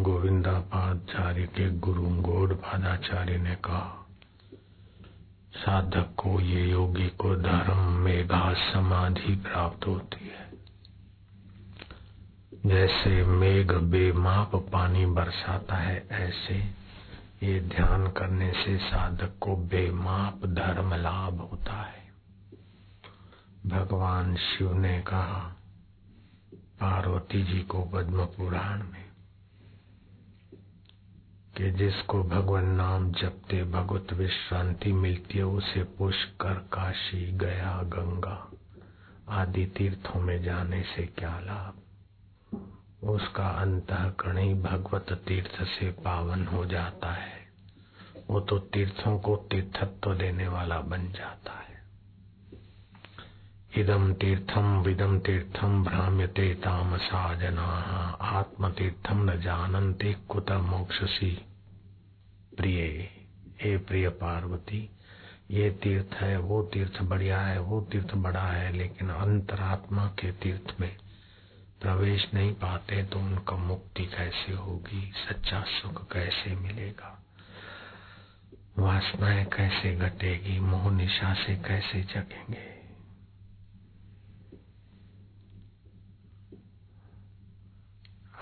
गोविंदापाचार्य के गुरु गौड़पादाचार्य ने कहा, साधक को ये योगी को धर्म मेघा समाधि प्राप्त होती है। जैसे मेघ बेमाप पानी बरसाता है, ऐसे ये ध्यान करने से साधक को बेमाप धर्म लाभ होता है। भगवान शिव ने कहा, पार्वती जी को पद्म पुराण में कि जिसको भगवान नाम जपते भगवत विश्रांति मिलती है, उसे पुष्कर काशी गया गंगा आदि तीर्थों में जाने से क्या लाभ? उसका अंतकरण ही भगवत तीर्थ से पावन हो जाता है। वो तो तीर्थों को तीर्थत्व देने वाला बन जाता है। इदम तीर्थम विदम तीर्थम भ्राम्यते तामसा जना आत्म तीर्थम न जानते कुत मोक्षसी। प्रिय, हे प्रिय पार्वती, ये तीर्थ है, वो तीर्थ बढ़िया है, वो तीर्थ बड़ा है, लेकिन अंतरात्मा के तीर्थ में प्रवेश नहीं पाते तो उनका मुक्ति कैसे होगी, सच्चा सुख कैसे मिलेगा? वासनाएँ कैसे घटेगी, मोह निशा से कैसे जगेंगे?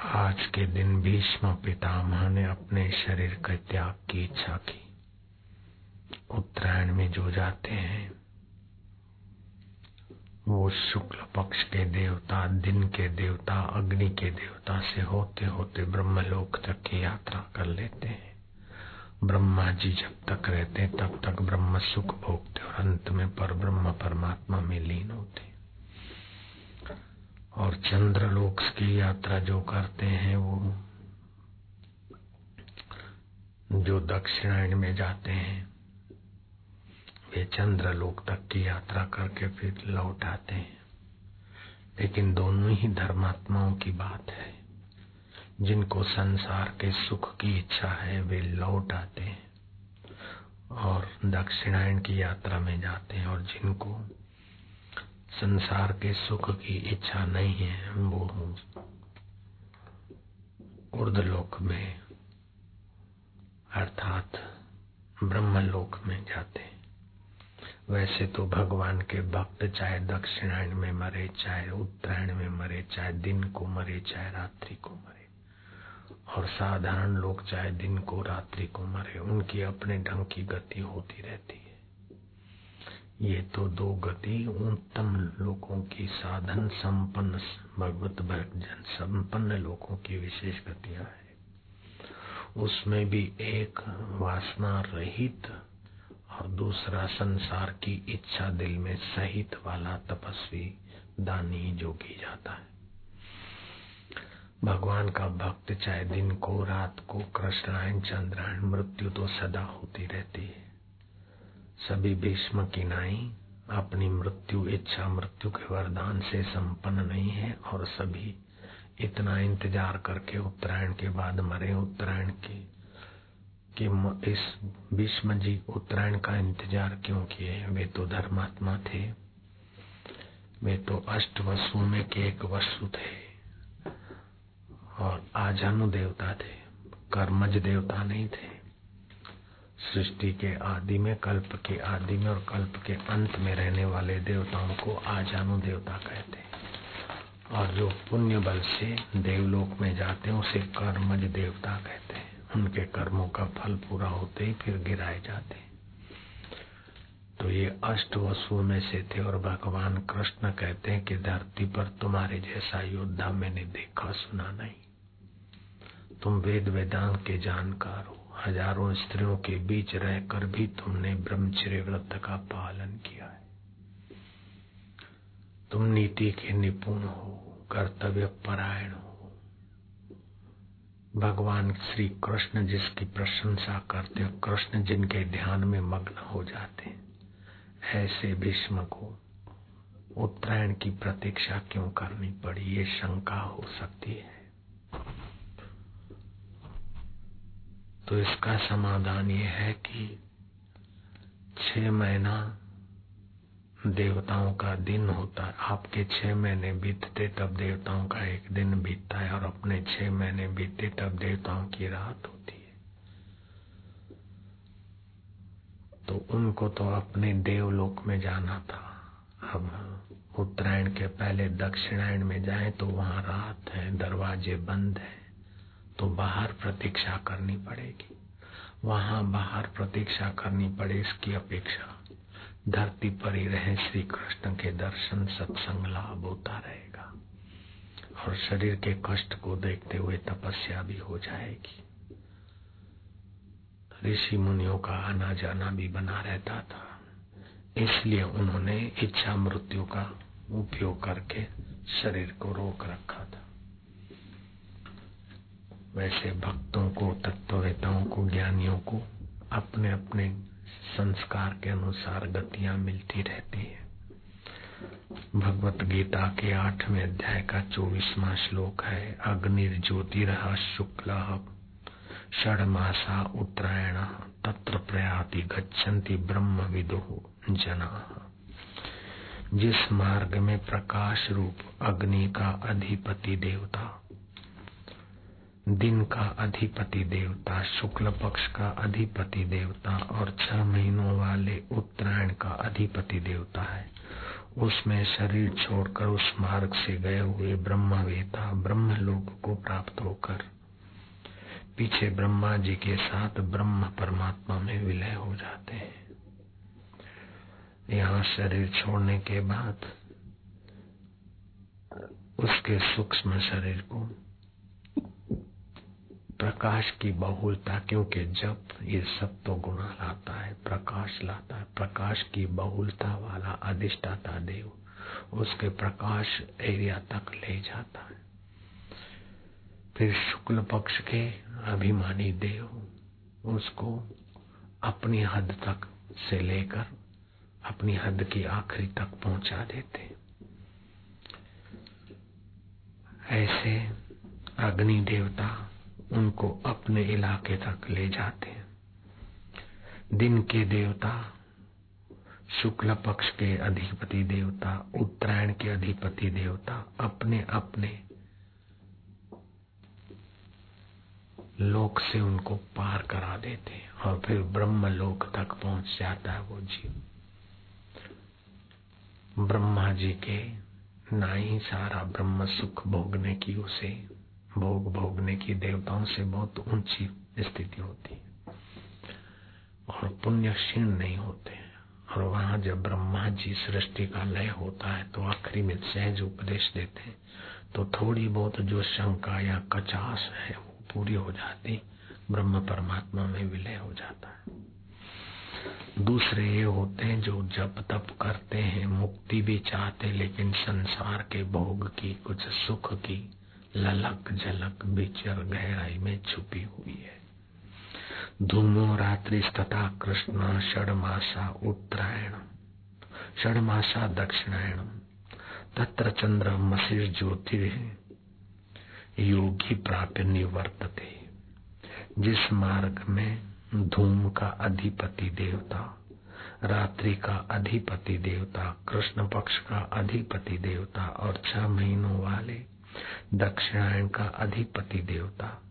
आज के दिन भीष्म पितामह ने अपने शरीर के त्याग की इच्छा की। उत्तरायण में जो जाते हैं, वो शुक्ल पक्ष के देवता, दिन के देवता, अग्नि के देवता से होते होते ब्रह्मलोक तक की यात्रा कर लेते हैं। ब्रह्मा जी जब तक रहते तब तक ब्रह्म सुख भोगते और अंत में पर ब्रह्म परमात्मा में लीन होते और चंद्रलोक की यात्रा जो करते हैं वो जो दक्षिणायन में जाते हैं, वे चंद्रलोक तक की यात्रा करके फिर लौट आते हैं। लेकिन दोनों ही धर्मात्माओं की बात है। जिनको संसार के सुख की इच्छा है, वे लौट आते हैं और दक्षिणायन की यात्रा में जाते हैं और जिनको संसार के सुख की इच्छा नहीं है, वो उर्दलोक में, अर्थात ब्रह्मलोक में जाते वैसे तो भगवान के भक्त चाहे दक्षिणायन में मरे, चाहे उत्तरायण में मरे, चाहे दिन को मरे, चाहे रात्रि को मरे, और साधारण लोग चाहे दिन को रात्रि को मरे, उनकी अपने ढंग की गति होती रहती है। ये तो दो गति उत्तम लोगों की साधन संपन्न भगवत भजन संपन्न लोगों की विशेष गतियाँ है। उसमें भी एक वासना रहित और दूसरा संसार की इच्छा दिल में सहित वाला तपस्वी दानी जोगी जाता है। भगवान का भक्त चाहे दिन को रात को कृष्णायन चंद्रायन मृत्यु तो सदा होती रहती है। सभी भीष्म की नाई अपनी मृत्यु, इच्छा मृत्यु के वरदान से संपन्न नहीं है और सभी इतना इंतज़ार करके उत्तरायण के बाद मरे उत्तरायण के, कि इस भीष्म जी उत्तरायण का इंतज़ार क्यों किए? वे तो धर्मात्मा थे। वे तो अष्ट वसु में के एक वसु थे। और आजानु देवता थे, कर्मज देवता नहीं थे। सृष्टि के आदि में, कल्प के आदि में और कल्प के अंत में रहने वाले देवताओं को आजानु देवता कहते हैं। और जो पुण्य बल से देवलोक में जाते हैं, उसे कर्मज देवता कहते हैं। उनके कर्मों का फल पूरा होते ही फिर गिराए जाते हैं। तो ये अष्ट वसुओं में से थे और भगवान कृष्ण कहते हैं कि धरती पर तुम्हारे जैसा योद्धा मैंने देखा सुना नहीं। तुम वेद वेदांत के जानकार हो। हज़ारों स्त्रियों के बीच रहकर भी तुमने ब्रह्मचर्य व्रत का पालन किया है। तुम नीति के निपुण हो, कर्तव्य परायण हो। भगवान श्री कृष्ण जिसकी प्रशंसा करते कृष्ण जिनके ध्यान में मग्न हो जाते ऐसे भीष्म को उत्तरायण की प्रतीक्षा क्यों करनी पड़ी? ये शंका हो सकती है। तो इसका समाधान ये है कि छह महीना देवताओं का दिन होता है। आपके छह महीने बीतते तब देवताओं का एक दिन बीतता है और अपने छह महीने बीतते तब देवताओं की रात होती है। तो उनको तो अपने देवलोक में जाना था। अब उत्तरायण के पहले दक्षिणायण में जाए तो वहाँ रात है, दरवाजे बंद है। तो बाहर प्रतीक्षा करनी पड़ेगी। वहाँ बाहर प्रतीक्षा करनी पड़े इसकी अपेक्षा। धरती पर ही रहे श्री कृष्ण के दर्शन सत्संग लाभ होता रहेगा। और शरीर के कष्ट को देखते हुए तपस्या भी हो जाएगी। ऋषि मुनियों का आना जाना भी बना रहता था। इसलिए उन्होंने इच्छा मृत्यु का उपयोग करके शरीर को रोक रखा। वैसे भक्तों को, तत्ववेताओं को, ज्ञानियों को अपने अपने संस्कार के अनुसार गतियाँ मिलती रहती है। भगवत गीता के आठवें अध्याय का चौबीसवा श्लोक है अग्निर्ज्योतिरः शुक्ल षड मासा उत्तरायण, तत्र प्रयाति गच्छन्ति ब्रह्म विदु जना। जिस मार्ग में प्रकाश रूप अग्नि का अधिपति देवता दिन का अधिपति देवता, शुक्ल पक्ष का अधिपति देवता और छह महीनों वाले उत्तरायण का अधिपति देवता है। उसमें शरीर छोड़कर उस मार्ग से गए हुए ब्रह्मवेता ब्रह्म लोक को प्राप्त होकर पीछे ब्रह्मा जी के साथ ब्रह्म परमात्मा में विलय हो जाते हैं। यहाँ शरीर छोड़ने के बाद उसके सूक्ष्म शरीर को प्रकाश की बहुलता क्योंकि जब ये सब तो गुणा लाता है, प्रकाश लाता है। प्रकाश की बहुलता वाला अधिष्ठाता देव, उसके प्रकाश एरिया तक ले जाता है। फिर शुक्ल पक्ष के अभिमानी देव, उसको अपनी हद तक से लेकर, अपनी हद की आखिरी तक पहुँचा देते ऐसे अग्नि देवता उनको अपने इलाके तक ले जाते हैं। दिन के देवता, शुक्ल पक्ष के अधिपति देवता, उत्तरायण के अधिपति देवता, अपने अपने लोक से उनको पार करा देते हैं और फिर ब्रह्म लोक तक पहुँच जाता है वो जीव। ब्रह्मा जी के ना ही सारा ब्रह्म सुख भोगने की उसे भोग भोगने की देवताओं से बहुत ऊँची स्थिति होती है। और पुण्य क्षीण नहीं होते और वहाँ जब ब्रह्मा जी सृष्टि का लय होता है तो आखिरी में सहज उपदेश देते हैं। तो थोड़ी बहुत जो शंका या कचास है, वो पूरी हो जाती, ब्रह्म परमात्मा में विलय हो जाता है। दूसरे ये होते हैं, जो जब तप करते हैं, मुक्ति भी चाहते, लेकिन संसार के भोग की, कुछ सुख की ललक झलक बिचर गहराई में छुपी हुई है। धूमो रात्रि तथा कृष्ण षडमासा उत्तरायण, षडमासा दक्षिणायण, तत्र चंद्र मशीर ज्योतिर योगी प्राप्य निवर्तते, जिस मार्ग में धूम का अधिपति देवता, रात्रि का अधिपति देवता, कृष्ण पक्ष का अधिपति देवता और छह महीनों वाले दक्षिणायन का अधिपति देवता।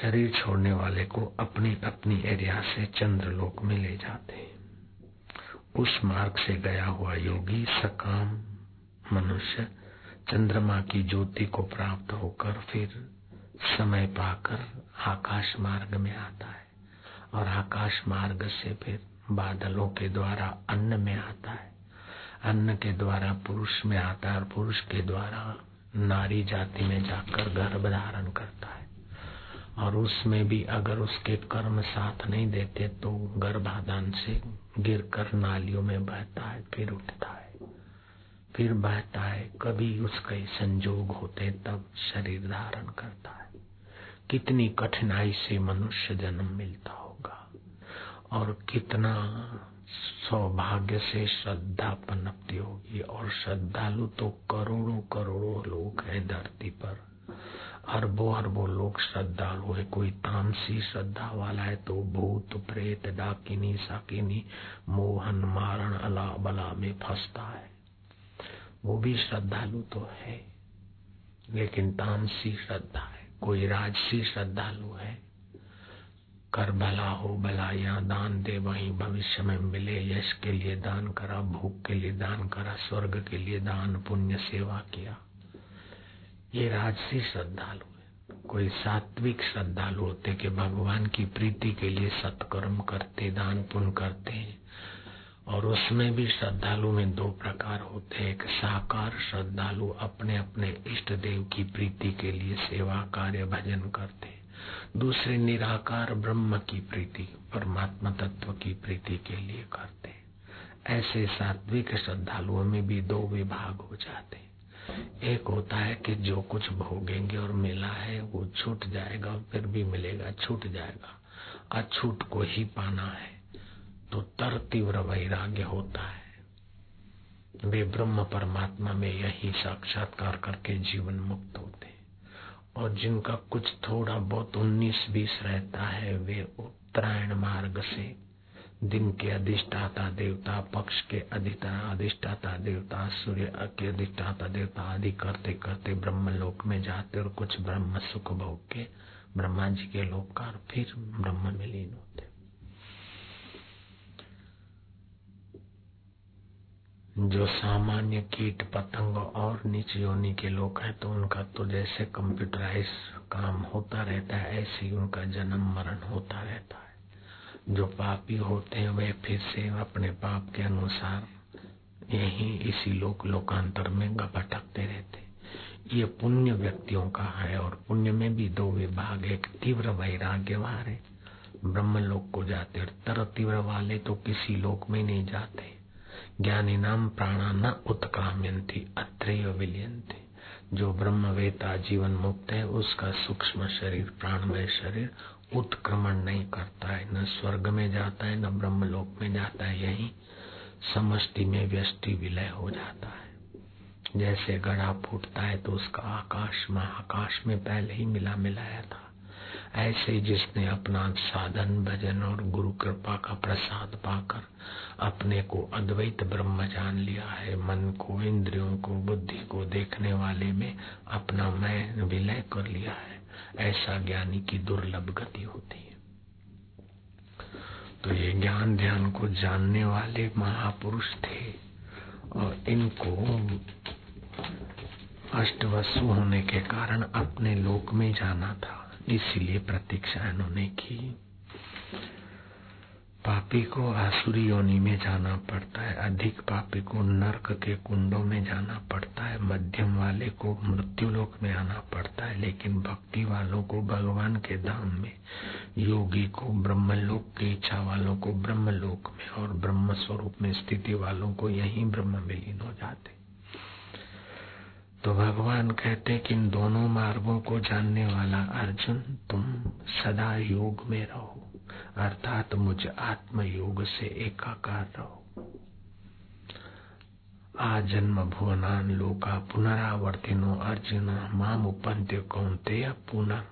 शरीर छोड़ने वाले को अपनी अपनी एरिया से चंद्रलोक में ले जाते उस मार्ग से गया हुआ योगी सकाम मनुष्य चंद्रमा की ज्योति को प्राप्त होकर फिर समय पाकर आकाश मार्ग में आता है और आकाश मार्ग से फिर बादलों के द्वारा अन्न में आता है। अन्न के द्वारा, पुरुष में आता है और पुरुष के द्वारा नारी जाति में जाकर गर्भ धारण करता है। और उसमें भी अगर उसके कर्म साथ नहीं देते तो गर्भाधान से गिरकर नालियों में बहता है, फिर उठता है। फिर बहता है, कभी उसके संजोग होते तब शरीर धारण करता है। कितनी कठिनाई से मनुष्य जन्म मिलता होगा। और कितना सौभाग्य से श्रद्धा पनपती होगी और श्रद्धालु तो करोड़ों करोड़ों लोग हैं धरती पर। अरबों अरबों लोग श्रद्धालु है। कोई तामसी श्रद्धा वाला है तो भूत, प्रेत, डाकिनी साकिनी मोहन, मारण अला बला में फंसता है। वो भी श्रद्धालु तो है, लेकिन तामसी श्रद्धा है। कोई राजसी श्रद्धालु है कर भला हो भला या दान दे, वही भविष्य में मिले। यश के लिए दान करा भूख के लिए दान करा, स्वर्ग के लिए दान, पुण्य सेवा किया। ये राजसी श्रद्धालु है। कोई सात्विक श्रद्धालु होते कि भगवान की प्रीति के लिए सत्कर्म करते, दान पुण्य करते हैं। और उसमें भी श्रद्धालु में दो प्रकार होते हैं। एक साकार श्रद्धालु अपने अपने इष्ट देव की प्रीति के लिए सेवा, कार्य, भजन करते दूसरे निराकार ब्रह्म की प्रीति परमात्मा तत्व की प्रीति के लिए करते ऐसे सात्विक श्रद्धालुओं में भी दो विभाग हो जाते एक होता है कि जो कुछ भोगेंगे और मिला है, वो छूट जाएगा फिर भी मिलेगा, छूट जाएगा। अछूट को ही पाना है तो तर तीव्र वैराग्य होता है। वे ब्रह्म परमात्मा में यही साक्षात्कार करके जीवन मुक्त होते और जिनका कुछ थोड़ा बहुत उन्नीस बीस रहता है, वे उत्तरायण मार्ग से दिन के अधिष्ठाता देवता, पक्ष के अधिता, अधिष्ठाता देवता, सूर्य के अधिष्ठाता देवता आदि करते करते ब्रह्म लोक में जाते और कुछ ब्रह्म सुख भोग के ब्रह्मा जी के लोक का फिर ब्रह्म में लीन होते। जो सामान्य कीट पतंग और नीच योनि के लोग हैं तो उनका तो जैसे कंप्यूटराइज काम होता रहता है, ऐसे ही उनका जन्म मरण होता रहता है। जो पापी होते हैं वे फिर से अपने पाप के अनुसार यही इसी लोक, लोकांतर में भटकते रहते ये पुण्य व्यक्तियों का है, और पुण्य में भी दो विभाग, एक तीव्र वैराग्य वाले ब्रह्म लोक को जाते और तर तीव्र वाले तो किसी लोक में नहीं जाते। ज्ञानी नाम प्राणा न उत्क्राम्यंती अत्रेय विलियंती जो ब्रह्म वेता जीवन मुक्त है, उसका सूक्ष्म शरीर, प्राणमय शरीर उत्क्रमण नहीं करता है। न स्वर्ग में जाता है, न ब्रह्म लोक में जाता है। यही समष्टि में व्यष्टि विलय हो जाता है। जैसे गड़ा फूटता है तो उसका आकाश महाकाश में पहले ही मिला मिलाया था। ऐसे जिसने अपना साधन, भजन और गुरु कृपा का प्रसाद पाकर अपने को अद्वैत ब्रह्म जान लिया है, मन को, इंद्रियों को, बुद्धि को देखने वाले में अपना मैं विलय कर लिया है, ऐसा ज्ञानी की दुर्लभ गति होती है। तो ये ज्ञान, ध्यान को जानने वाले महापुरुष थे और इनको अष्टवसु होने के कारण अपने लोक में जाना था। इसलिए प्रतीक्षा इन्होंने की। पापी को आसुरी योनि में जाना पड़ता है, अधिक पापी को नरक के कुंडों में जाना पड़ता है, मध्यम वाले को मृत्यु लोक में आना पड़ता है, लेकिन भक्ति वालों को भगवान के धाम में, योगी को ब्रह्मलोक की इच्छा वालों को ब्रह्मलोक में, और ब्रह्म स्वरूप में स्थिति वालों को यही ब्रह्म विलीन हो जाते। तो भगवान कहते कि इन दोनों मार्गों को जानने वाला अर्जुन, तुम सदा योग में रहो, अर्थात मुझ आत्म योग से एकाकार रहो। आ जन्म भुवनान लोका पुनरावर्तिनो अर्जुन, माम उपंत्य कौनते पुनः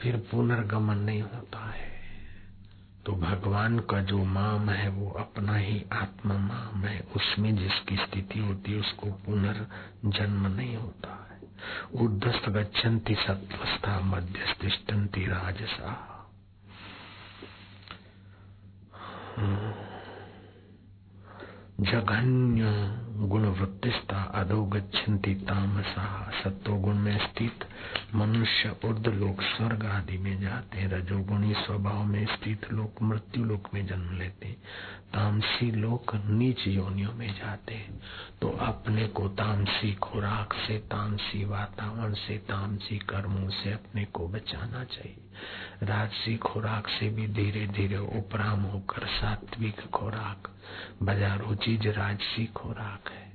फिर पुनर्गमन नहीं होता है। तो भगवान का जो माम है, वो अपना ही आत्मा माम है। उसमें जिसकी स्थिति होती है, उसको पुनर्जन्म नहीं होता है। उद्धस्त गच्छन्ति सत्वस्था मध्यस्तिष्ठन्ति राजसा। जघन्य गुण वृत्तिस्ता अधो गच्छन्ति तामसा। सत्व गुण में स्थित मनुष्य उर्द लोक, स्वर्ग आदि में जाते हैं। रजोगुणी स्वभाव में स्थित लोक, मृत्यु लोक में जन्म लेते हैं। तामसी लोक नीच योनियों में जाते हैं। तो अपने को तामसी खुराक से, तामसी वातावरण से, तामसी कर्मों से अपने को बचाना चाहिए। राजसी खुराक से भी धीरे धीरे उपराम होकर सात्विक खुराक बाजारू चीज़ राजसी खुराक है।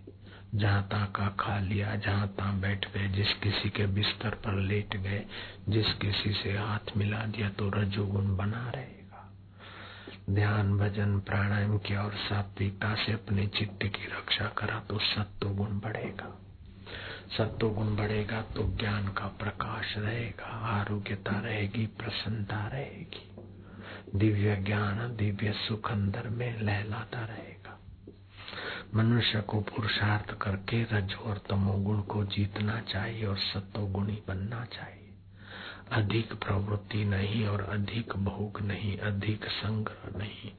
जहाँ ता का खा लिया, जहाँ ता बैठ गए, जिस किसी के बिस्तर पर लेट गए, जिस किसी से हाथ मिला दिया तो रजोगुण बना रहेगा। ध्यान, भजन, प्राणायाम किया और सात्विकता से अपने चित्त की रक्षा करा तो सत्व गुण बढ़ेगा। सत्व गुण बढ़ेगा तो ज्ञान का प्रकाश रहेगा, आरोग्यता रहेगी, प्रसन्नता रहेगी। दिव्य ज्ञान, दिव्य सुख अंदर में लहलाता रहेगा। मनुष्य को पुरुषार्थ करके रज और तमोगुण को जीतना चाहिए और सत्व गुणी बनना चाहिए। अधिक प्रवृत्ति नहीं और अधिक भोग नहीं, अधिक संग्रह नहीं।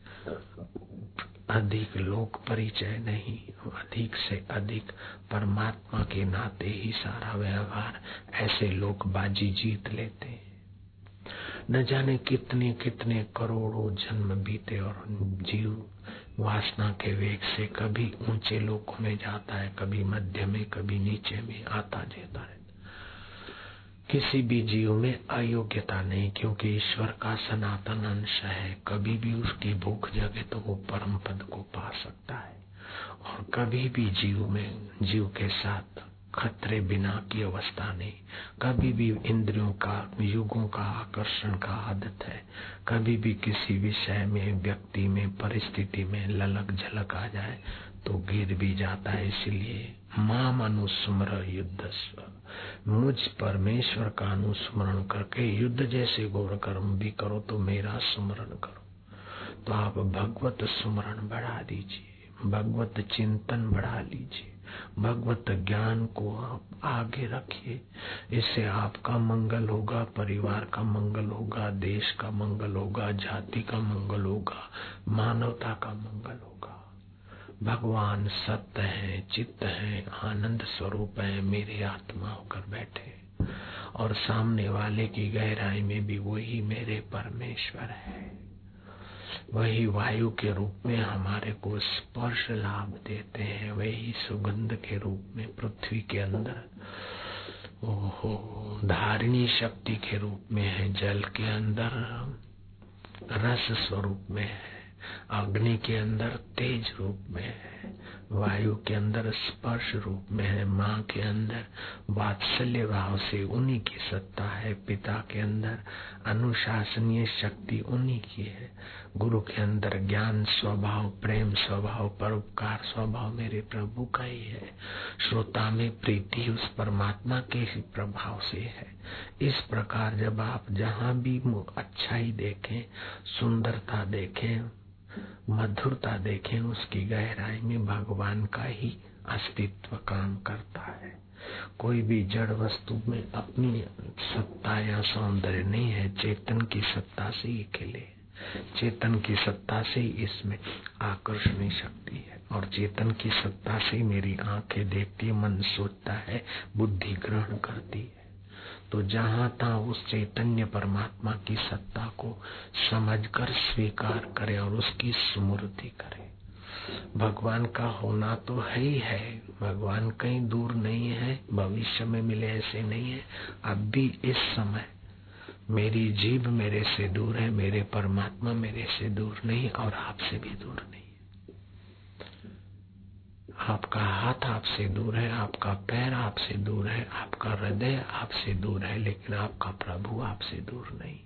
अधिक लोक परिचय नहीं, अधिक से अधिक परमात्मा के नाते ही सारा व्यवहार ऐसे लोग बाजी जीत लेते न जाने कितने कितने करोड़ों जन्म बीते और जीव वासना के वेग से कभी ऊँचे लोकों में जाता है, कभी मध्य में, कभी नीचे में आता जाता है। किसी भी जीव में अयोग्यता नहीं, क्योंकि ईश्वर का सनातन अंश है। कभी भी उसकी भूख जगे तो वो परम पद को पा सकता है। और कभी भी जीव में, जीव के साथ खतरे बिना की अवस्था नहीं। कभी भी इंद्रियों का, युगों का आकर्षण का आदत है। कभी भी किसी विषय में, व्यक्ति में, परिस्थिति में ललक झलक आ जाए तो गिर भी जाता है। इसलिए माम अनुस्मर युद्ध मुझ परमेश्वर का अनुस्मरण करके युद्ध जैसे घोर कर्म भी करो तो मेरा स्मरण करो। तो आप भगवत स्मरण बढ़ा दीजिए, भगवत चिंतन बढ़ा लीजिए। भगवत ज्ञान को आप आगे रखिए। इससे आपका मंगल होगा, परिवार का मंगल होगा, देश का मंगल होगा, जाति का मंगल होगा, मानवता का मंगल होगा। भगवान सत्य है, चित्त है, आनंद स्वरूप है, मेरे आत्मा होकर बैठे। और सामने वाले की गहराई में भी वही मेरे परमेश्वर है। वही वायु के रूप में हमारे को स्पर्श लाभ देते हैं, वही सुगंध के रूप में पृथ्वी के अंदर। ओहो, धारिणी शक्ति के रूप में है, जल के अंदर रस स्वरूप में है, अग्नि के अंदर तेज रूप में है। वायु के अंदर स्पर्श रूप में है, माँ के अंदर, वात्सल्य भाव से उन्हीं की सत्ता है, पिता के अंदर अनुशासनीय शक्ति उन्हीं की है। गुरु के अंदर ज्ञान स्वभाव, प्रेम स्वभाव, परोपकार स्वभाव मेरे प्रभु का ही है। श्रोता में प्रीति उस परमात्मा के ही प्रभाव से है। इस प्रकार जब आप जहाँ भी अच्छाई देखें, सुंदरता देखें मधुरता देखें उसकी गहराई में भगवान का ही अस्तित्व काम करता है। कोई भी जड़ वस्तु में अपनी सत्ता या सौंदर्य नहीं है, चेतन की सत्ता से ही खेले। चेतन की सत्ता से ही इसमें आकर्षणी शक्ति है और चेतन की सत्ता से मेरी आँखें देखती मन सोचता है, बुद्धि ग्रहण करती है। तो जहाँ था उस चैतन्य परमात्मा की सत्ता को समझकर स्वीकार करे और उसकी स्मृति करे। भगवान का होना तो है ही है। भगवान कहीं दूर नहीं है, भविष्य में मिले ऐसे नहीं है। अब भी इस समय मेरी जीव मेरे से दूर है, मेरे परमात्मा मेरे से दूर नहीं और आपसे भी दूर नहीं। आपका हाथ आपसे दूर है, आपका पैर आपसे दूर है, आपका हृदय आपसे दूर है, लेकिन आपका प्रभु आपसे दूर नहीं।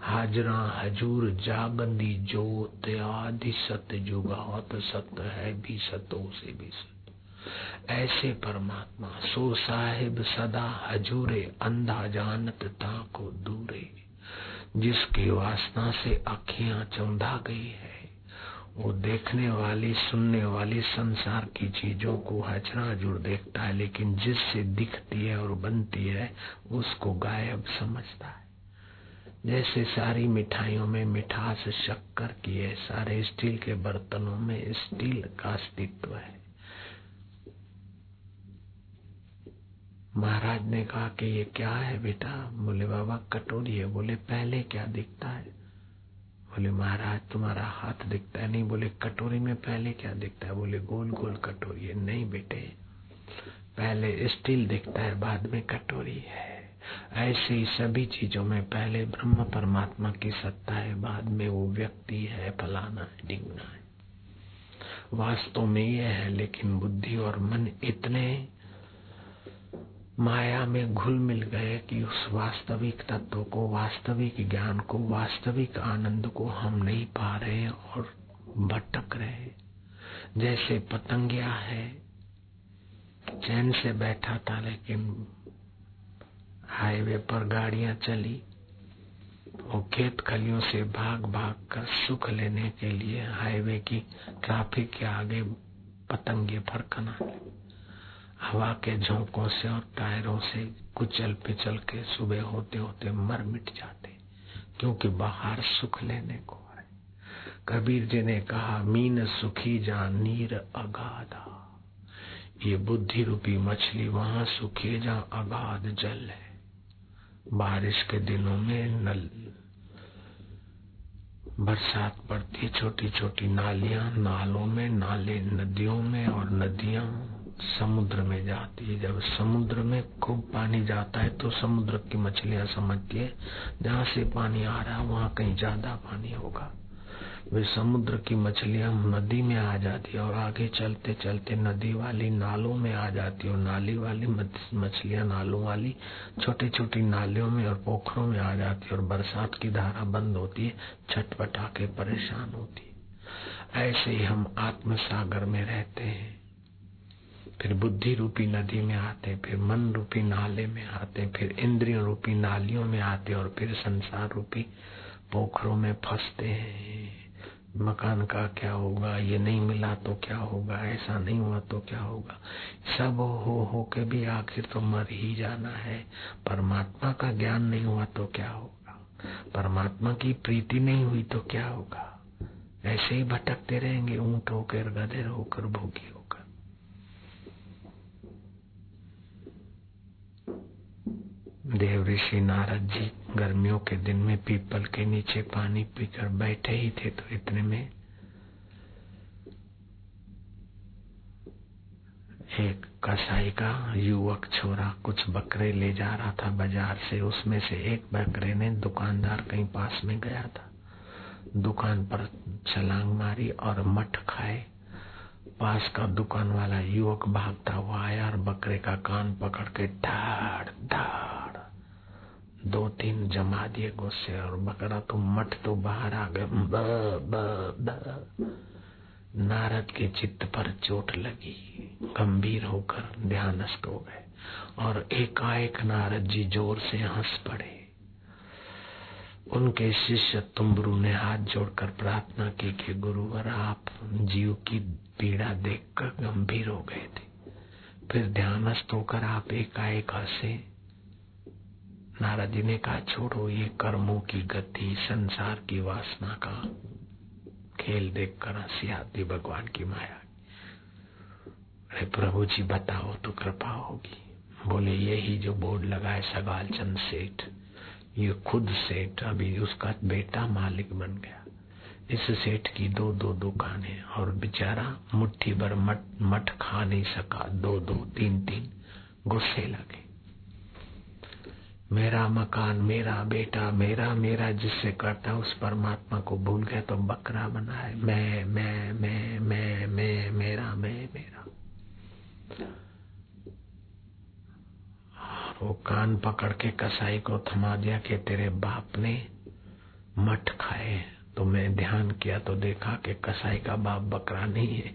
हाजरा, हजूर जागंदी जोत आदि सत्य जुगावत सत्य है, भी सतो से भी सत्य ऐसे परमात्मा, सो साहिब सदा हजूरे, अंधा जानत ता को दूरे, जिसकी वासना से अखियाँ चौंधा गई है। वो देखने वाली, सुनने वाली संसार की चीज़ों को हचरा जुड़ देखता है, लेकिन जिससे दिखती है और बनती है, उसको गायब समझता है। जैसे सारी मिठाइयों में मिठास शक्कर की है, सारे स्टील के बर्तनों में स्टील का अस्तित्व है। महाराज ने कहा कि ये क्या है बेटा? बोले, बाबा कटोरी है। बोले, पहले क्या दिखता है? बोले, महाराज, तुम्हारा हाथ दिखता है। नहीं बोले, कटोरी में पहले क्या दिखता है? बोले, गोल गोल कटोरी है। नहीं बेटे, पहले स्टील दिखता है, बाद में कटोरी है। ऐसे ही सभी चीज़ों में पहले ब्रह्म परमात्मा की सत्ता है, बाद में वो व्यक्ति है, फलाना है, डिंगना है। वास्तव में यह है, लेकिन बुद्धि और मन इतने माया में घुल मिल गए कि उस वास्तविक तत्व को, वास्तविक ज्ञान को, वास्तविक आनंद को हम नहीं पा रहे और भटक रहे। जैसे पतंगिया है, चैन से बैठा था लेकिन हाईवे पर गाड़ियाँ चली। वो खेत खलियों से भाग भाग कर सुख लेने के लिए हाईवे की ट्रैफ़िक के आगे पतंगे फरकना। हवा के झोंकों से और टायरों से कुचल पिचल के सुबह होते होते मर मिट जाते, क्योंकि बाहर सुख लेने को है। कबीर जी ने कहा, मीन सुखी जा नीर अगाधा। ये बुद्धि रूपी मछली वहाँ सुखी जा अगाध जल है। बारिश के दिनों में नल, बरसात पड़ती छोटी छोटी नालियाँ, नालों में, नाले, नदियों में और नदियाँ। समुद्र में जाती है। जब समुद्र में खूब पानी जाता है तो समुद्र की मछलियाँ समझती है जहाँ से पानी आ रहा है, वहाँ कहीं ज़्यादा पानी होगा। वे समुद्र की मछलियाँ नदी में आ जाती है और आगे चलते चलते नदी वाली नालों में आ जाती और नाली वाली मछलियाँ नालों वाली छोटी छोटी नालियों में और पोखरों में आ जाती है और बरसात की धारा बंद होती है, छटपटा के परेशान होती है। ऐसे ही हम आत्म सागर में रहते हैं। फिर बुद्धि रूपी नदी में आते फिर मन रूपी नाले में आते फिर इंद्रियों रूपी नालियों में आते और फिर संसार रूपी पोखरों में फंसते हैं। मकान का क्या होगा? ये नहीं मिला तो क्या होगा? ऐसा नहीं हुआ तो क्या होगा? सब हो हो के भी आखिर तो मर ही जाना है। परमात्मा का ज्ञान नहीं हुआ तो क्या होगा? परमात्मा की प्रीति नहीं हुई तो क्या होगा? ऐसे ही भटकते रहेंगे, ऊँट होकर गधेर होकर भोगी होकर देव ऋषि नारद जी गर्मियों के दिन में पीपल के नीचे पानी पीकर बैठे ही थे तो इतने में एक कसाई का युवक छोरा कुछ बकरे ले जा रहा था बाज़ार से। उसमें से एक बकरे ने दुकानदार कहीं पास में गया था। दुकान पर छलांग मारी और मठ खाए। पास का दुकान वाला युवक भागता हुआ आया और बकरे का कान पकड़ के धाड़ धाड़ दो तीन जमा दिए गुस्से और बकरा तो मठ तो बाहर आ गए नारद के चित्त पर चोट लगी। गंभीर होकर ध्यानस्थ हो गए और एकाएक नारद जी ज़ोर से हंस पड़े। उनके शिष्य तुम्बरु ने हाथ जोड़कर प्रार्थना की कि गुरुवर, आप जीव की पीड़ा देखकर गंभीर हो गए थे। फिर ध्यानस्थ होकर आप एकाएक हंसे। नारद जी ने कहा, छोड़ो ये कर्मों की गति, संसार की वासना का खेल देखकर हँसी आती भगवान की माया अरे प्रभु जी, बताओ तो कृपा होगी। बोले, यही जो बोर्ड लगाए सगाल चंद सेठ, ये खुद सेठ, अभी उसका बेटा मालिक बन गया। इस सेठ की दो दो दुकानें और बेचारा मुट्ठी भर मठ मठ खा नहीं सका। दो दो, तीन तीन गुस्से लगे। मेरा मकान, मेरा बेटा, मेरा मेरा जिससे करता है उस परमात्मा को भूल गया तो बकरा बना है मैं मैं मैं मैं मैं, मेरा मैं, मेरा। वो कान पकड़ के कसाई को थमा दिया कि तेरे बाप ने मठ खाए। तो मैं ध्यान किया तो देखा कि कसाई का बाप बकरा नहीं है,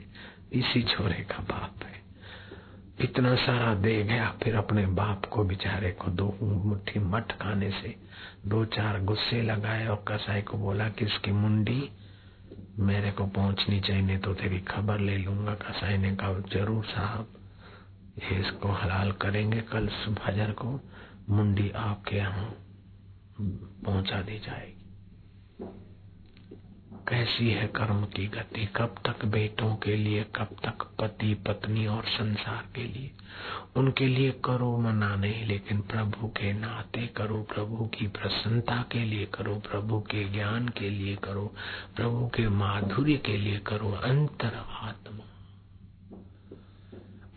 इसी छोरे का बाप है। इतना सारा दे गया, फिर अपने बाप को बेचारे को दो मुट्ठी मठ खाने से दो चार गुस्से लगाए और कसाई को बोला कि इसकी मुंडी मेरे को पहुंचनी चाहिए, नहीं तो तेरी खबर ले लूँगा। कसाई ने कहा, ज़रूर साहब, इसको हलाल करेंगे कल फजर को। मुंडी आपके यहाँ पहुँचा दी जाएगी। कैसी है कर्म की गति? कब तक बेटों के लिए, कब तक पति, पत्नी और संसार के लिए? उनके लिए करो मना नहीं लेकिन प्रभु के नाते करो, प्रभु की प्रसन्नता के लिए करो, प्रभु के ज्ञान के लिए करो, प्रभु के माधुर्य के लिए करो। अंतर आत्मा।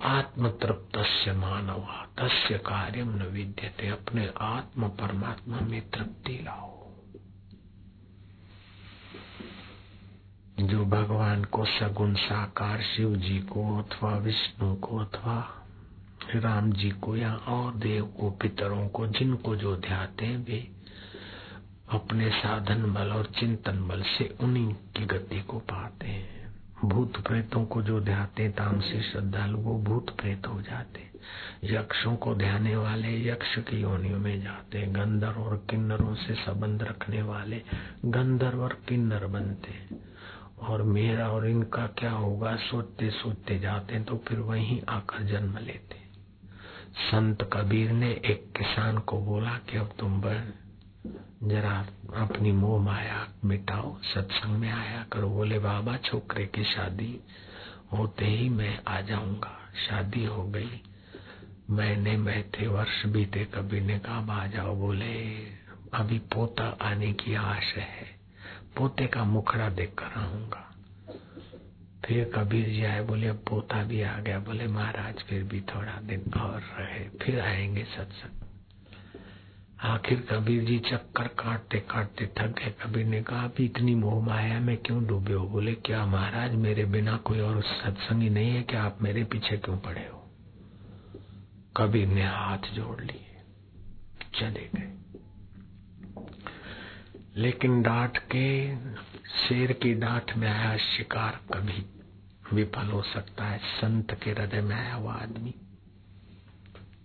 आत्म तृप्त मानवा, तस्य कार्यम न विद्यते। अपने आत्म परमात्मा में तृप्ति लाओ। जो भगवान को सगुण साकार शिव जी को अथवा विष्णु को अथवा राम जी को या और देव को, पितरों को, जिनको जो ध्याते हैं, वे अपने साधन बल और चिंतन बल से उन्हीं की गति को पाते हैं। भूत प्रेतों को जो ध्याते तामसी श्रद्धालु, वो भूत प्रेत हो जाते यक्षों को ध्याने वाले यक्ष की योनियों में जाते गंधर्व और किन्नरों से संबंध रखने वाले गंधर्व और किन्नर बनते और मेरा और इनका क्या होगा? सोचते सोचते जाते तो फिर वहीं आकर जन्म लेते संत कबीर ने एक किसान को बोला कि अब तुम बन जरा अपनी मोह माया मिटाओ, सत्संग में आया करो। बोले, बाबा, छोकरे की शादी होते ही मैं आ जाऊँगा। शादी हो गई। मैंने बैठे, वर्ष बीते, कबीर ने कहा आ जाओ। बोले, अभी पोता आने की आश है। पोते का मुखड़ा देख कर आऊँगा फिर कबीर जी आए, बोले, अब पोता भी आ गया। बोले, महाराज, फिर भी थोड़ा दिन और रहे, फिर आएँगे सत्संग। आखिर कबीर जी चक्कर काटते काटते थक गए। कबीर ने कहा, अभी इतनी मोह माया में क्यों डूबे हो? बोले, क्या महाराज, मेरे बिना कोई और सत्संगी नहीं है, क्या आप मेरे पीछे क्यों पड़े हो? कबीर ने हाथ जोड़ लिए, चले गए। लेकिन डांट के शेर की डांट में आया शिकार कभी विफल हो सकता है, संत के हृदय में आया वो आदमी।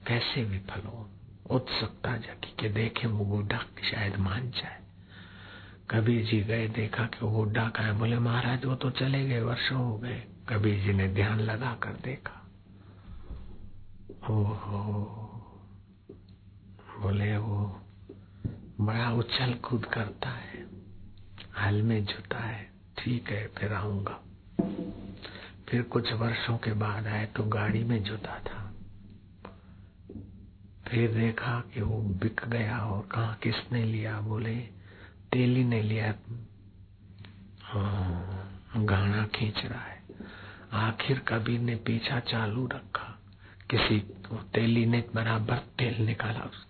कैसे विफल हो? उत्सुकता जगी के देखे वो बूढ़ा शायद मान जाए। कबीर जी गए, देखा कि वो बूढ़ा का है, बोले, महाराज, वो तो चले गए, वर्षों हो गए। कबीर जी ने ध्यान लगा कर देखा। ओहो, बोले, वो बड़ा उछल कूद करता है। हल में जुटा है। ठीक है, फिर आऊँगा। फिर कुछ वर्षों के बाद आए तो गाड़ी में जुटा था। फिर देखा कि वो बिक गया और कहा किसने लिया, बोले, तेली ने लिया। हाँ गाना खींच रहा है। आखिर कबीर ने पीछा चालू रखा। किसी तेली ने बराबर तेल निकाला उसका।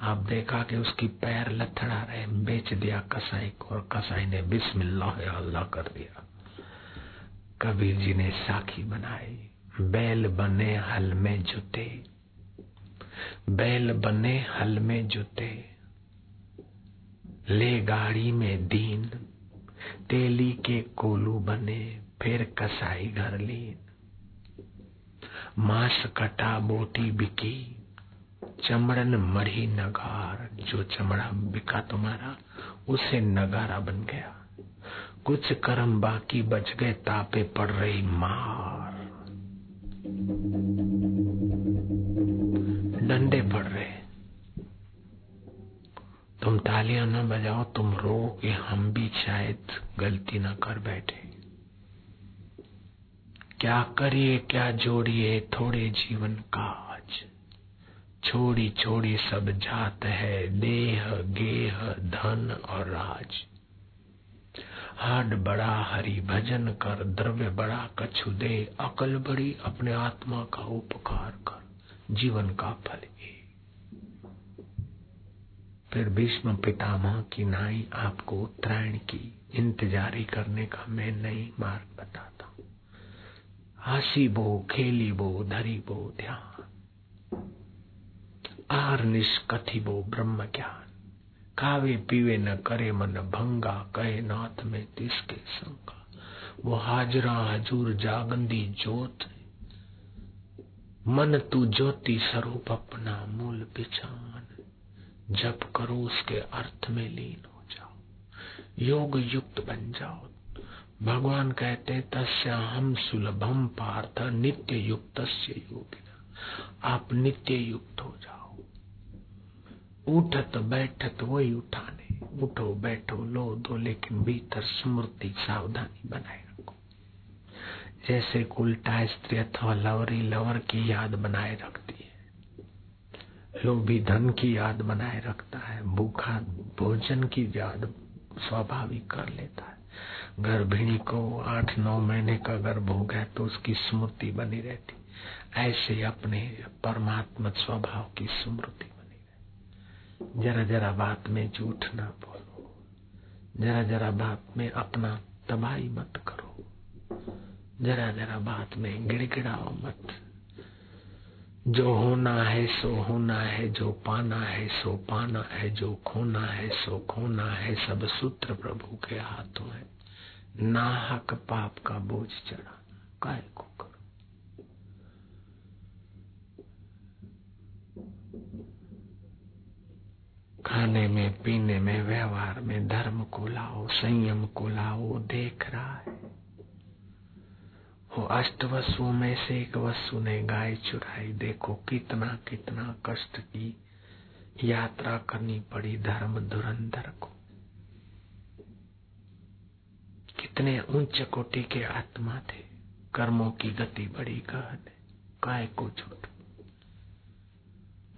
आप देखा कि उसकी पैर लथड़ा रहे, बेच दिया कसाई को और कसाई ने बिस्मिल्लाह अल्लाह कर दिया। कबीर जी ने साखी बनाई। बैल बने हल में जुते। बैल बने हल में जुते। ले गाड़ी में दीन। तेली के कोलू बने, फिर कसाई घर लीन। मांस कटा, बोटी बिकी। चमड़न मरी नगार, जो चमड़ा बिका तुम्हारा, उसे नगारा बन गया। कुछ कर्म बाकी बच गए, तापे पड़ रही मार। डंडे पड़ रहे। तुम तालियाँ न बजाओ, तुम रो कि हम भी शायद गलती न कर बैठे। क्या करिए, क्या जोड़िए, थोड़े जीवन का। छोड़ी छोड़ी सब जात है, देह, गेह, धन और राज। हाड बड़ा हरि भजन कर, द्रव्य बड़ा कछु दे, अकल बड़ी अपने आत्मा का उपकार कर, जीवन का फल ये फिर भीष्म पितामह की नाई आपको उत्तरायण की इंतजारी करने का मैं नई मार्ग बताता हूँ। हसी बो, खेली बो, धरी बो, ध्यान। आर निष्कथी बो ब्रह्म ज्ञान खावे पीवे न करे मन भंगा, कहे नाथ में तिसके संगा वो हाजरा हजूर जागंदी जोत मन तू ज्योति स्वरूप अपना मूल पिछान जब करो उसके अर्थ में लीन हो जाओ। योग युक्त बन जाओ। भगवान कहते तस्या हम सुलभम पार्थ, नित्य युक्त योगिना। आप नित्य युक्त हो जाओ। उठत बैठत वही उठाने। उठो, बैठो, लो, दो, लेकिन भीतर स्मृति, सावधानी बनाए रखो। जैसे उल्टा स्त्री अथवा लवरी लवर की याद बनाए रखती है। लोभी धन की याद बनाए रखता है। भूखा भोजन की याद स्वाभाविक कर लेता है। गर्भिणी को आठ, नौ महीने का गर्भ हो गया तो उसकी स्मृति बनी रहती। ऐसे अपने परमात्मा स्वभाव की स्मृति। जरा जरा बात में झूठ ना बोलो। जरा जरा बात में अपना तबाही मत करो। जरा जरा बात में गिड़गिड़ाओ मत। जो होना है सो होना है, जो पाना है सो पाना है, जो खोना है सो खोना है, सब सूत्र प्रभु के हाथों है। नाहक पाप का बोझ चढ़ा काय को करो खाने में, पीने में, व्यवहार में, धर्म को लाओ, संयम को लाओ देख रहा है। वो अष्ट वसुओं में से एक वसु ने गाय चुराई। देखो कितना कितना कष्ट की यात्रा करनी पड़ी धर्म धुरंधर को। कितने उच्च कोटि के आत्मा थे। कर्मों की गति बड़ी गहन है। काय को झूठ।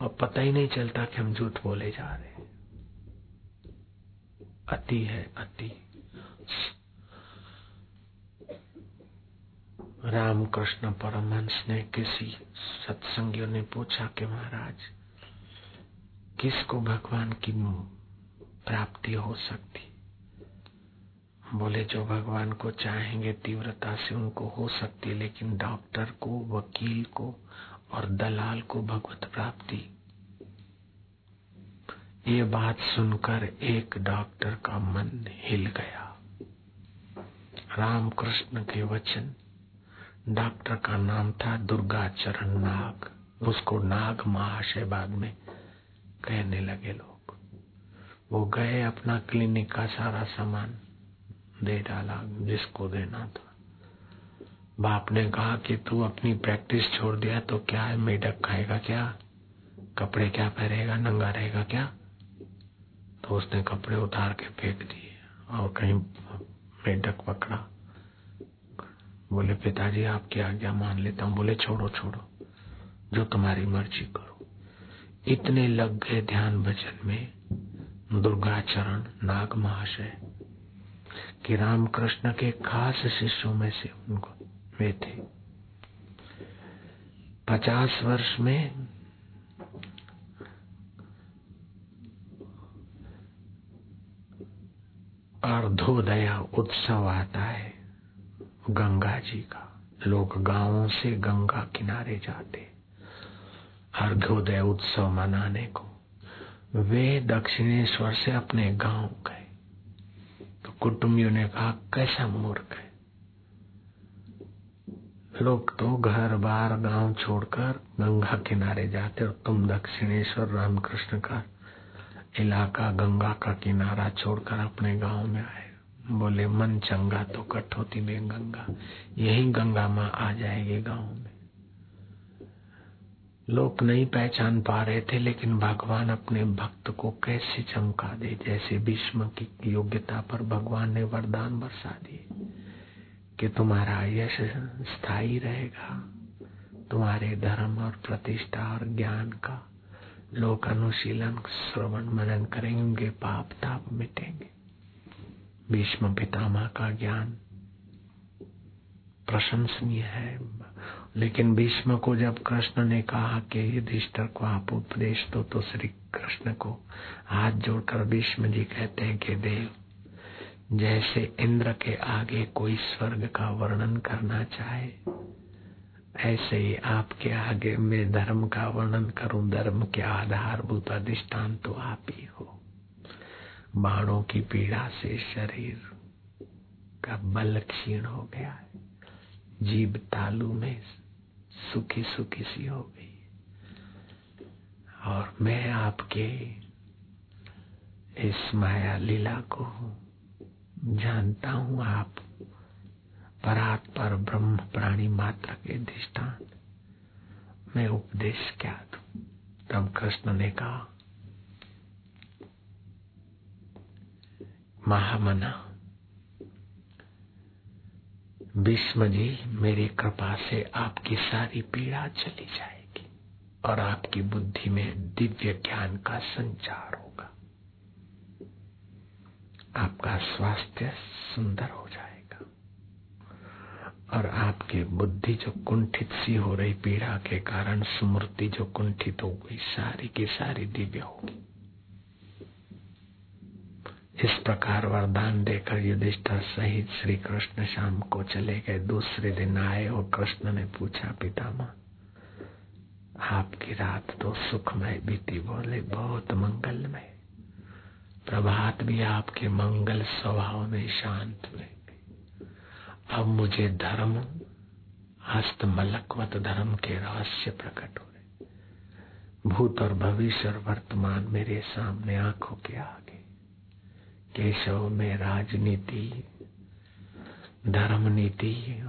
और पता ही नहीं चलता कि हम झूठ बोले जा रहे अति है, अति। रामकृष्ण परमहंस ने किसी सत्संगियों ने पूछा कि महाराज, किसको भगवान की प्राप्ति हो सकती? बोले, जो भगवान को चाहेंगे तीव्रता से उनको हो सकती, लेकिन डॉक्टर को, वकील को और दलाल को भगवत प्राप्ति ये बात सुनकर एक डॉक्टर का मन हिल गया। रामकृष्ण के वचन, डॉक्टर का नाम था दुर्गा चरण नाग। उसको नाग महाशय बाद में कहने लगे लोग। वो गए अपना क्लिनिक का सारा सामान दे डाला, जिसको देना था। बाप ने कहा कि तू अपनी प्रैक्टिस छोड़ दिया तो क्या है, मेढक खाएगा क्या? कपड़े क्या पहनेगा नंगा रहेगा क्या? तो उसने कपड़े उतार के फेंक दिए और कहीं मेढक पकड़ा। बोले, पिताजी, आपकी आज्ञा मान लेता हूँ। बोले, छोड़ो छोड़ो, जो तुम्हारी मर्ज़ी करो। इतने लग गए ध्यान भजन में दुर्गा चरण नाग महाशय, कि रामकृष्ण के खास शिष्यों में से उनको वे थे। पचास वर्ष में अर्धोदया उत्सव आता है गंगा जी का। लोग गाँवों से गंगा किनारे जाते अर्घोदय उत्सव मनाने को वे दक्षिणेश्वर से अपने गाँव गए। तो कुटुंबियों ने कहा, कैसा मूर्ख है? लोग तो घर बार गाँव छोड़कर गंगा किनारे जाते और तुम दक्षिणेश्वर, रामकृष्ण का इलाका, गंगा का किनारा छोड़कर अपने गाँव में आए। बोले, मन चंगा तो कठोती में गंगा। यही गंगा माँ आ जाएगी गाँव में। लोग नहीं पहचान पा रहे थे, लेकिन भगवान अपने भक्त को कैसे चमका दे, जैसे भीष्म की योग्यता पर भगवान ने वरदान बरसा दिए कि तुम्हारा यश स्थायी रहेगा। तुम्हारे धर्म और प्रतिष्ठा और ज्ञान का लोक अनुशीलन श्रवण, मनन करेंगे उनके पाप ताप मिटेंगे। भीष्म, पितामह का ज्ञान प्रशंसनीय है। लेकिन भीष्म को जब कृष्ण ने कहा कि युधिष्ठर को आप उपदेश दो तो श्री कृष्ण को हाथ जोड़कर भीष्म जी कहते हैं कि देव, जैसे इंद्र के आगे कोई स्वर्ग का वर्णन करना चाहे ऐसे ही आपके आगे मैं धर्म का वर्णन करूँ, धर्म के आधारभूत अधिष्ठान तो आप ही हो। बाणों की पीड़ा से शरीर का बल क्षीण हो गया है। जीव तालू में सुखी सुखी सी हो गई और मैं आपके इस माया लीला को जानता हूँ, आप परात पर ब्रह्म प्राणी मात्र के दृष्टान मैं उपदेश क्या दू? तब कृष्ण ने कहा, महामना, भीष्म जी, मेरी कृपा से आपकी सारी पीड़ा चली जाएगी और आपकी बुद्धि में दिव्य ज्ञान का संचार होगा। आपका स्वास्थ्य सुंदर हो जाएगा। और आपकी बुद्धि जो कुंठित सी हो रही पीड़ा के कारण स्मृति जो कुंठित हो गई, सारी की सारी दिव्य होगी। इस प्रकार वरदान देकर युधिष्ठर सहित श्री कृष्ण शाम को चले गए। दूसरे दिन आए और कृष्ण ने पूछा, पितामह, आपकी रात तो सुखमय बीती। बोले, बहुत मंगलमय। प्रभात भी आपके मंगल स्वभाव में शांत हुए। अब मुझे धर्म, हस्त मलकवत धर्म के रहस्य प्रकट हो रहे भूत और भविष्य और वर्तमान मेरे सामने आँखों के आगे। केशव में राजनीति धर्म नीति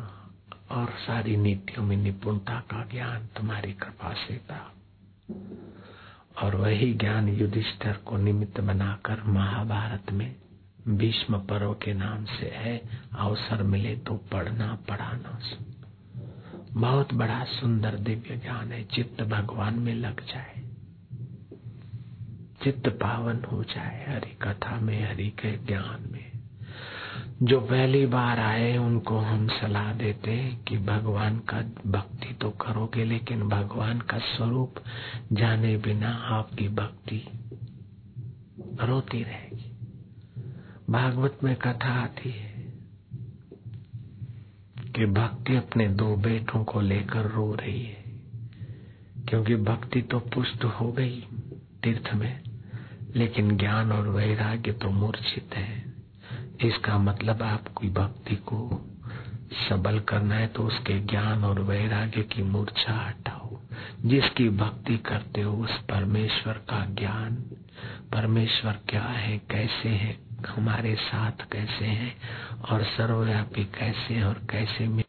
और सारी नीतियों में निपुणता का ज्ञान तुम्हारी कृपा से था और वही ज्ञान युधिष्ठर को निमित्त बनाकर महाभारत में भीष्म पर्व के नाम से है, अवसर मिले तो पढ़ना, पढ़ाना बहुत बड़ा सुंदर दिव्य ज्ञान है, चित्त भगवान में लग जाए। चित्त पावन हो जाए हरि कथा में, हरि के ज्ञान में। जो पहली बार आए, उनको हम सलाह देते कि भगवान का भक्ति तो करोगे, लेकिन भगवान का स्वरूप जाने बिना आपकी भक्ति रोती रहेगी। भागवत में कथा आती है कि भक्ति अपने दो बेटों को लेकर रो रही है, क्योंकि भक्ति तो पुष्ट हो गई तीर्थ में, लेकिन ज्ञान और वैराग्य तो मूर्छित है। इसका मतलब आपकी भक्ति को सबल करना है तो उसके ज्ञान और वैराग्य की मूर्छा हटाओ। जिसकी भक्ति करते हो उस परमेश्वर का ज्ञान। परमेश्वर क्या है, कैसे है हमारे साथ कैसे हैं और सर्वव्यापी कैसे और कैसे